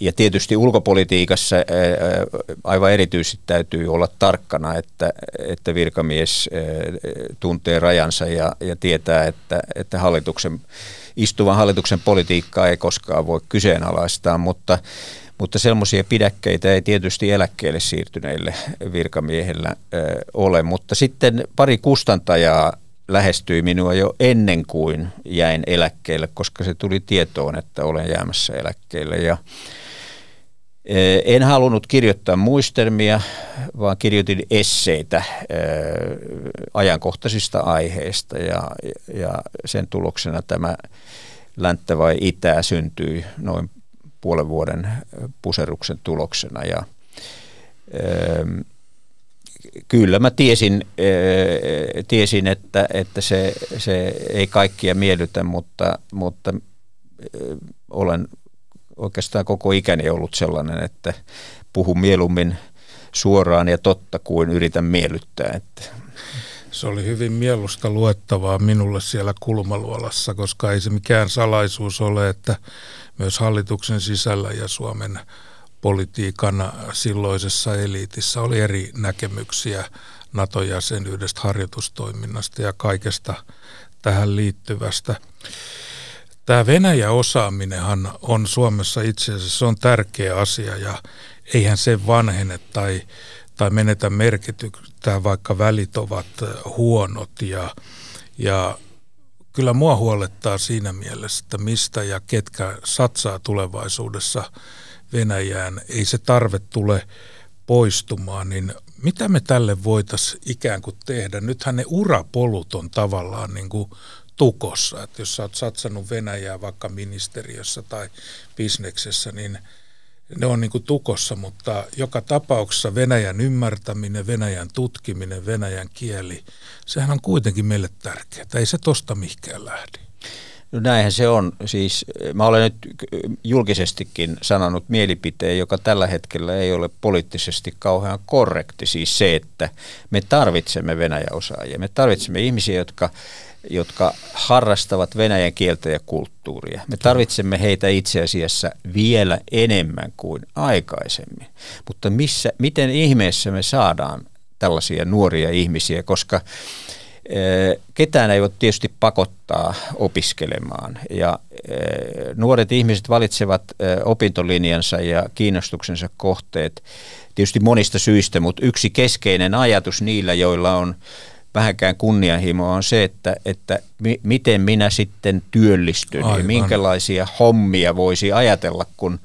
ja tietysti ulkopolitiikassa aivan erityisesti täytyy olla tarkkana, että, että virkamies tuntee rajansa ja, ja tietää, että, että hallituksen, istuvan hallituksen politiikkaa ei koskaan voi kyseenalaistaa, mutta mutta semmoisia pidäkkeitä ei tietysti eläkkeelle siirtyneille virkamiehillä ole. Mutta sitten pari kustantajaa lähestyi minua jo ennen kuin jäin eläkkeelle, koska se tuli tietoon, että olen jäämässä eläkkeelle. Ja en halunnut kirjoittaa muistelmia, vaan kirjoitin esseitä ajankohtaisista aiheista ja, ja sen tuloksena tämä länttä vai itää syntyi noin puolen vuoden puseruksen tuloksena. Ja, kyllä mä tiesin, tiesin että, että se, se ei kaikkia miellytä, mutta, mutta olen oikeastaan koko ikäni ollut sellainen, että puhun mieluummin suoraan ja totta kuin yritän miellyttää. Että. Se oli hyvin mielusta luettavaa minulle siellä kulmaluolassa, koska ei se mikään salaisuus ole, että myös hallituksen sisällä ja Suomen politiikan silloisessa eliitissä oli eri näkemyksiä NATO-jäsenyydestä, harjoitustoiminnasta ja kaikesta tähän liittyvästä. Tämä Venäjä-osaaminenhan on Suomessa itse asiassa se on tärkeä asia ja eihän se vanhene tai, tai menetä merkitystä, vaikka välit ovat huonot ja, ja kyllä mua huolettaa siinä mielessä, että mistä ja ketkä satsaa tulevaisuudessa Venäjään. Ei se tarve tule poistumaan, niin mitä me tälle voitaisiin ikään kuin tehdä? Nythän ne urapolut on tavallaan niin kuin tukossa, että jos sä oot satsannut Venäjää vaikka ministeriössä tai bisneksessä, niin – ne on niin kuin tukossa, mutta joka tapauksessa Venäjän ymmärtäminen, Venäjän tutkiminen, Venäjän kieli, sehän on kuitenkin meille tärkeää. Ei se tosta mihinkään lähde. No näinhän se on. Siis mä olen nyt julkisestikin sanonut mielipiteen, joka tällä hetkellä ei ole poliittisesti kauhean korrekti. Siis se, että me tarvitsemme Venäjä-osaajia. Me tarvitsemme ihmisiä, jotka jotka harrastavat venäjän kieltä ja kulttuuria. Me tarvitsemme heitä itse asiassa vielä enemmän kuin aikaisemmin. Mutta missä, miten ihmeessä me saadaan tällaisia nuoria ihmisiä, koska eh, ketään ei voi tietysti pakottaa opiskelemaan. Ja eh, nuoret ihmiset valitsevat eh, opintolinjansa ja kiinnostuksensa kohteet tietysti monista syistä, mutta yksi keskeinen ajatus niillä, joilla on vähänkään kunnianhimoa on se, että, että mi, miten minä sitten työllistyn Aivan. ja minkälaisia hommia voisi ajatella, kun,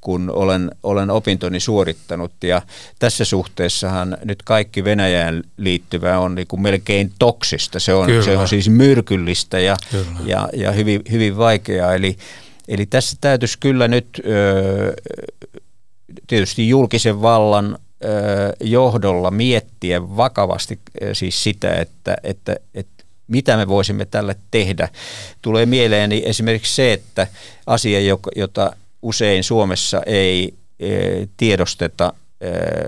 kun olen, olen opintoni suorittanut. Ja tässä suhteessahan nyt kaikki Venäjään liittyvä on niin kuin melkein toksista. Se on, se on siis myrkyllistä ja, ja, ja hyvin, hyvin vaikeaa. Eli, eli tässä täytyisi kyllä nyt tietysti julkisen vallan johdolla miettiä vakavasti siis sitä, että, että, että mitä me voisimme tälle tehdä. Tulee mieleeni esimerkiksi se, että asia, jota usein Suomessa ei tiedosteta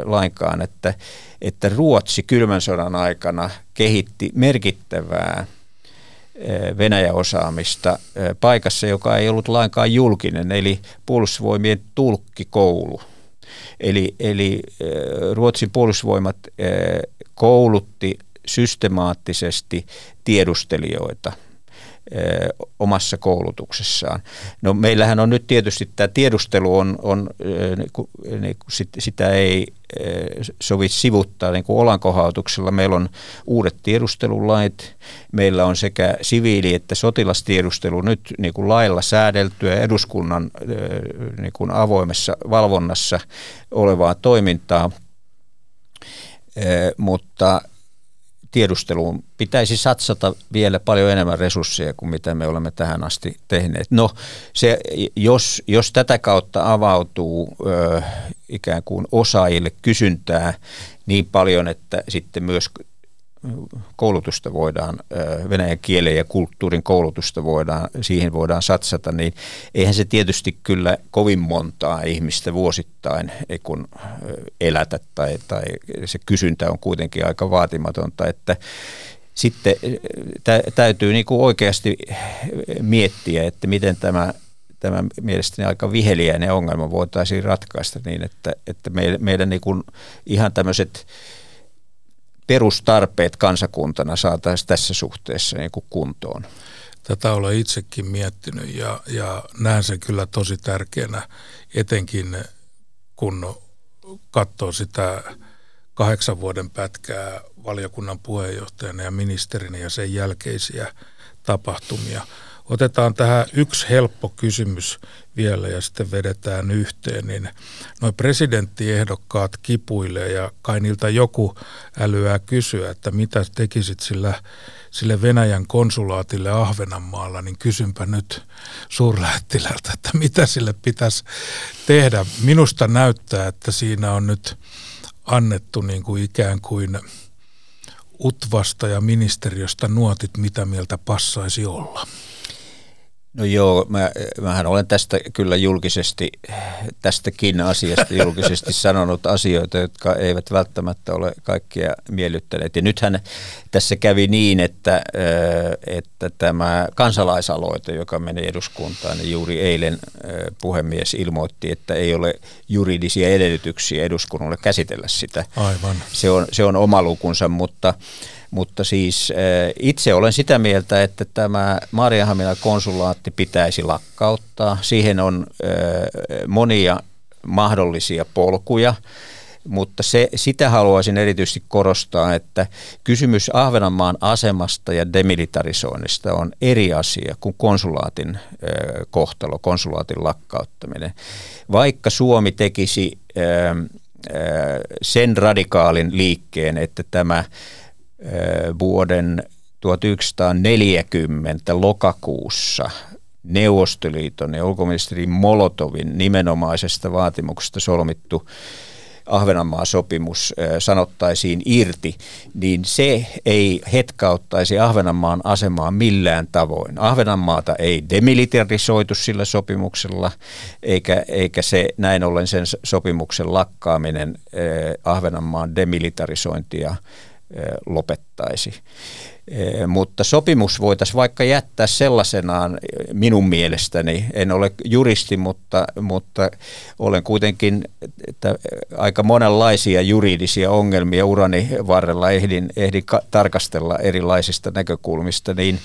lainkaan, että, että Ruotsi kylmän sodan aikana kehitti merkittävää Venäjä-osaamista paikassa, joka ei ollut lainkaan julkinen, eli puolustusvoimien tulkkikoulu – Eli, eli Ruotsin puolustusvoimat koulutti systemaattisesti tiedustelijoita – omassa koulutuksessaan. No meillähän on nyt tietysti tämä tiedustelu on, on niin, niin kuin sitä ei sovi sivuttaa niin kuin olankohautuksella. Meillä on uudet tiedustelulait, meillä on sekä siviili- että sotilastiedustelu nyt niin kuin lailla säädeltyä eduskunnan niin kuin avoimessa valvonnassa olevaa toimintaa, mutta tiedusteluun pitäisi satsata vielä paljon enemmän resursseja kuin mitä me olemme tähän asti tehneet. No, se, jos, jos tätä kautta avautuu ö, ikään kuin osaajille kysyntää niin paljon, että sitten myös koulutusta voidaan, venäjän kielen ja kulttuurin koulutusta voidaan, siihen voidaan satsata, niin eihän se tietysti kyllä kovin montaa ihmistä vuosittain kun elätä tai, tai se kysyntä on kuitenkin aika vaatimatonta, että sitten tä, täytyy niin kuin oikeasti miettiä, että miten tämä tämä mielestäni aika viheliäinen ongelma voitaisiin ratkaista niin, että, että meidän, meidän niin kuin ihan tämmöiset perustarpeet kansakuntana saataisiin tässä suhteessa niin kuin kuntoon. Tätä olen itsekin miettinyt ja, ja näen sen kyllä tosi tärkeänä, etenkin kun katsoo sitä kahdeksan vuoden pätkää valiokunnan puheenjohtajana ja ministerinä ja sen jälkeisiä tapahtumia. Otetaan tähän yksi helppo kysymys vielä ja sitten vedetään yhteen, niin noin presidenttiehdokkaat kipuilee ja kai niiltä joku älyää kysyä, että mitä tekisit sillä, sille Venäjän konsulaatille Ahvenanmaalla, niin kysynpä nyt suurlähettilältä, että mitä sille pitäisi tehdä. Minusta näyttää, että siinä on nyt annettu niin kuin ikään kuin utvasta ja ministeriöstä nuotit, mitä mieltä passaisi olla. No joo, mä, mähän olen tästä kyllä julkisesti, tästäkin asiasta julkisesti sanonut asioita, jotka eivät välttämättä ole kaikkia miellyttäneet. Ja nythän tässä kävi niin, että, että tämä kansalaisaloite, joka meni eduskuntaan, niin juuri eilen puhemies ilmoitti, että ei ole juridisia edellytyksiä eduskunnalle käsitellä sitä. Aivan. Se on, se on oma lukunsa, mutta mutta siis eh, itse olen sitä mieltä, että tämä Maarianhaminan konsulaatti pitäisi lakkauttaa. Siihen on eh, monia mahdollisia polkuja, mutta se, sitä haluaisin erityisesti korostaa, että kysymys Ahvenanmaan asemasta ja demilitarisoinnista on eri asia kuin konsulaatin eh, kohtalo, konsulaatin lakkauttaminen. Vaikka Suomi tekisi sen radikaalin liikkeen, että tämä vuoden 1940 lokakuussa Neuvostoliiton ja ulkoministeri Molotovin nimenomaisesta vaatimuksesta solmittu Ahvenanmaa-sopimus sanottaisiin irti, niin se ei hetkauttaisi Ahvenanmaan asemaa millään tavoin. Ahvenanmaata ei demilitarisoitu sillä sopimuksella, eikä, eikä se näin ollen sen sopimuksen lakkaaminen Ahvenanmaan demilitarisointia lopettaisi. Mutta sopimus voitaisiin vaikka jättää sellaisenaan minun mielestäni. En ole juristi, mutta, mutta olen kuitenkin että aika monenlaisia juridisia ongelmia urani varrella ehdin, ehdin tarkastella erilaisista näkökulmista, niin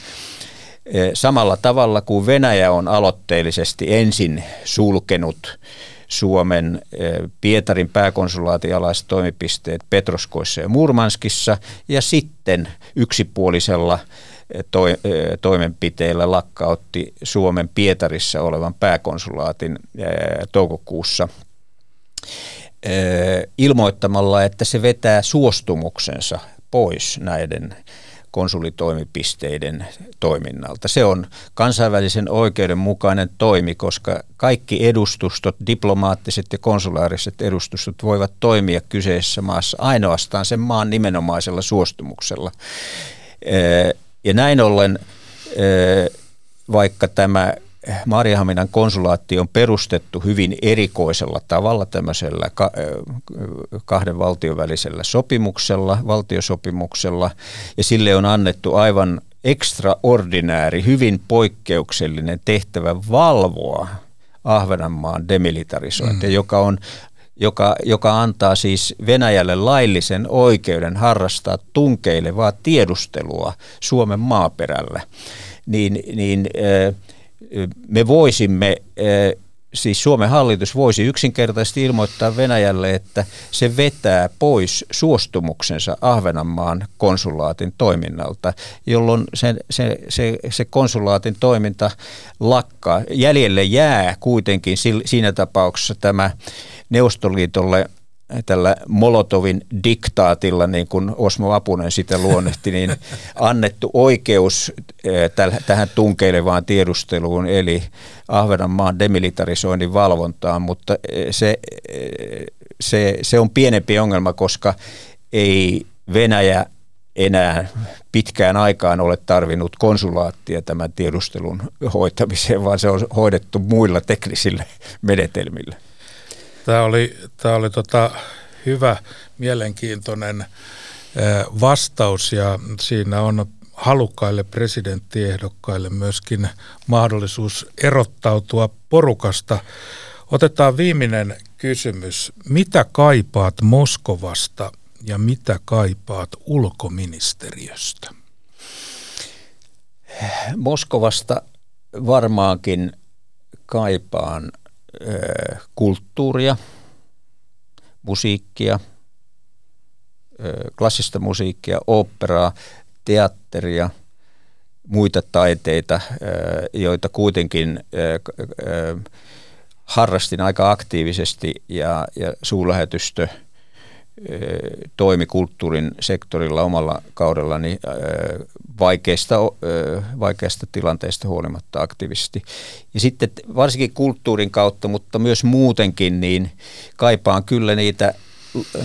samalla tavalla kuin Venäjä on aloitteellisesti ensin sulkenut Suomen eh, Pietarin pääkonsulaatin alaiset toimipisteet Petroskoissa ja Murmanskissa ja sitten yksipuolisella eh, to, eh, toimenpiteellä lakkautti Suomen Pietarissa olevan pääkonsulaatin toukokuussa ilmoittamalla, että se vetää suostumuksensa pois näiden konsulitoimipisteiden toiminnalta. Se on kansainvälisen oikeuden mukainen toimi, koska kaikki edustustot, diplomaattiset ja konsulaariset edustustot voivat toimia kyseisessä maassa ainoastaan sen maan nimenomaisella suostumuksella. Ja näin ollen, vaikka tämä Maariahaminan konsulaatti on perustettu hyvin erikoisella tavalla tämmöisellä kahden valtion välisellä sopimuksella, valtiosopimuksella, ja sille on annettu aivan extraordinääri, hyvin poikkeuksellinen tehtävä valvoa Ahvenanmaan demilitarisointia, mm. joka on joka, joka antaa siis Venäjälle laillisen oikeuden harrastaa tunkeilevaa tiedustelua Suomen maaperällä, niin, niin äh, me voisimme, siis Suomen hallitus voisi yksinkertaisesti ilmoittaa Venäjälle, että se vetää pois suostumuksensa Ahvenanmaan konsulaatin toiminnalta, jolloin se, se, se, se konsulaatin toiminta lakkaa. Jäljelle jää kuitenkin siinä tapauksessa tämä Neuvostoliitolle tällä Molotovin diktaatilla, niin kuin Osmo Apunen sitä luonnehti, niin annettu oikeus eh, tähän tunkeilevaan tiedusteluun, eli Ahvenanmaan demilitarisoinnin valvontaan, mutta eh, se, eh, se, se on pienempi ongelma, koska ei Venäjä enää pitkään aikaan ole tarvinnut konsulaattia tämän tiedustelun hoitamiseen, vaan se on hoidettu muilla teknisillä menetelmillä. Tämä oli, tämä oli tota hyvä, mielenkiintoinen vastaus ja siinä on halukkaille presidenttiehdokkaille myöskin mahdollisuus erottautua porukasta. Otetaan viimeinen kysymys. Mitä kaipaat Moskovasta ja mitä kaipaat ulkoministeriöstä? Moskovasta varmaankin kaipaan kulttuuria, musiikkia, klassista musiikkia, operaa, teatteria, muita taiteita, joita kuitenkin harrastin aika aktiivisesti ja, ja suulähetystö – toimi kulttuurin sektorilla omalla kaudellani vaikeista, vaikeista tilanteista huolimatta aktiivisesti. Ja sitten varsinkin kulttuurin kautta, mutta myös muutenkin, niin kaipaan kyllä niitä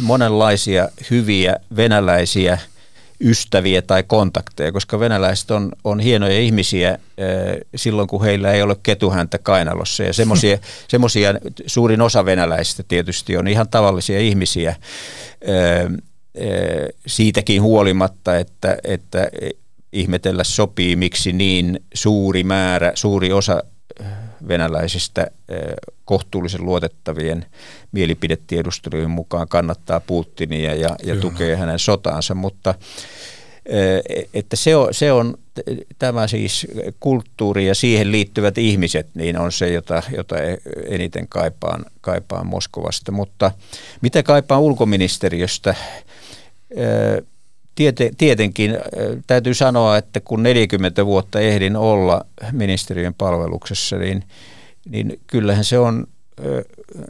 monenlaisia hyviä venäläisiä – ystäviä tai kontakteja, koska venäläiset on, on hienoja ihmisiä silloin, kun heillä ei ole ketuhäntä kainalossa. Ja semmoisia suurin osa venäläisistä tietysti on ihan tavallisia ihmisiä siitäkin huolimatta, että, että ihmetellä sopii, miksi niin suuri määrä, suuri osa venäläisistä kohtuullisen luotettavien mielipidetiedustelujen mukaan kannattaa Putinia ja, ja tukee hänen sotaansa, mutta että se on, se on tämä siis kulttuuri ja siihen liittyvät ihmiset, niin on se, jota, jota eniten kaipaan, kaipaan Moskovasta. Mutta mitä kaipaan ulkoministeriöstä? Tiete, tietenkin täytyy sanoa, että kun 40 vuotta ehdin olla ministeriön palveluksessa, niin, niin kyllähän se on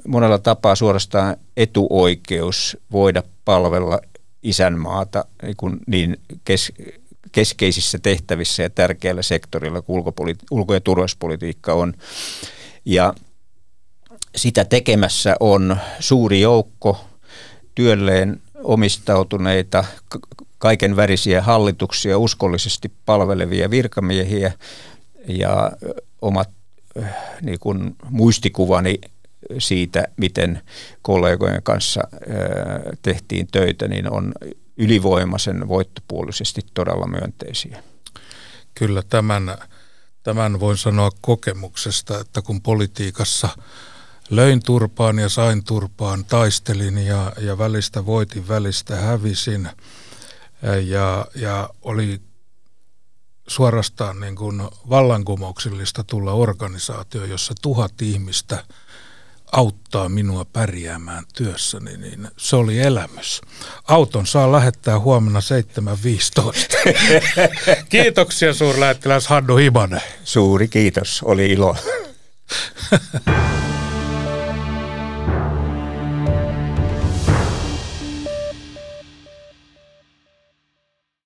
monella tapaa suorastaan etuoikeus voida palvella isänmaata niin, kuin niin kes, keskeisissä tehtävissä ja tärkeällä sektorilla kuin ulkopoliti- ulko- ja turvallisuuspolitiikka on. Ja sitä tekemässä on suuri joukko työlleen omistautuneita, kaiken värisiä hallituksia, uskollisesti palvelevia virkamiehiä ja omat niin kuin muistikuvani siitä, miten kollegojen kanssa tehtiin töitä, niin on ylivoimaisen voittopuolisesti todella myönteisiä. Kyllä tämän, tämän voin sanoa kokemuksesta, että kun politiikassa löin turpaan ja sain turpaan, taistelin ja, ja välistä voitin, välistä hävisin ja, ja oli suorastaan niin kuin vallankumouksellista tulla organisaatio, jossa tuhat ihmistä auttaa minua pärjäämään työssäni, niin se oli elämys. Auton saa lähettää huomenna 7.15. Kiitoksia suurlähettiläs Hannu Himanen. Suuri kiitos, oli ilo.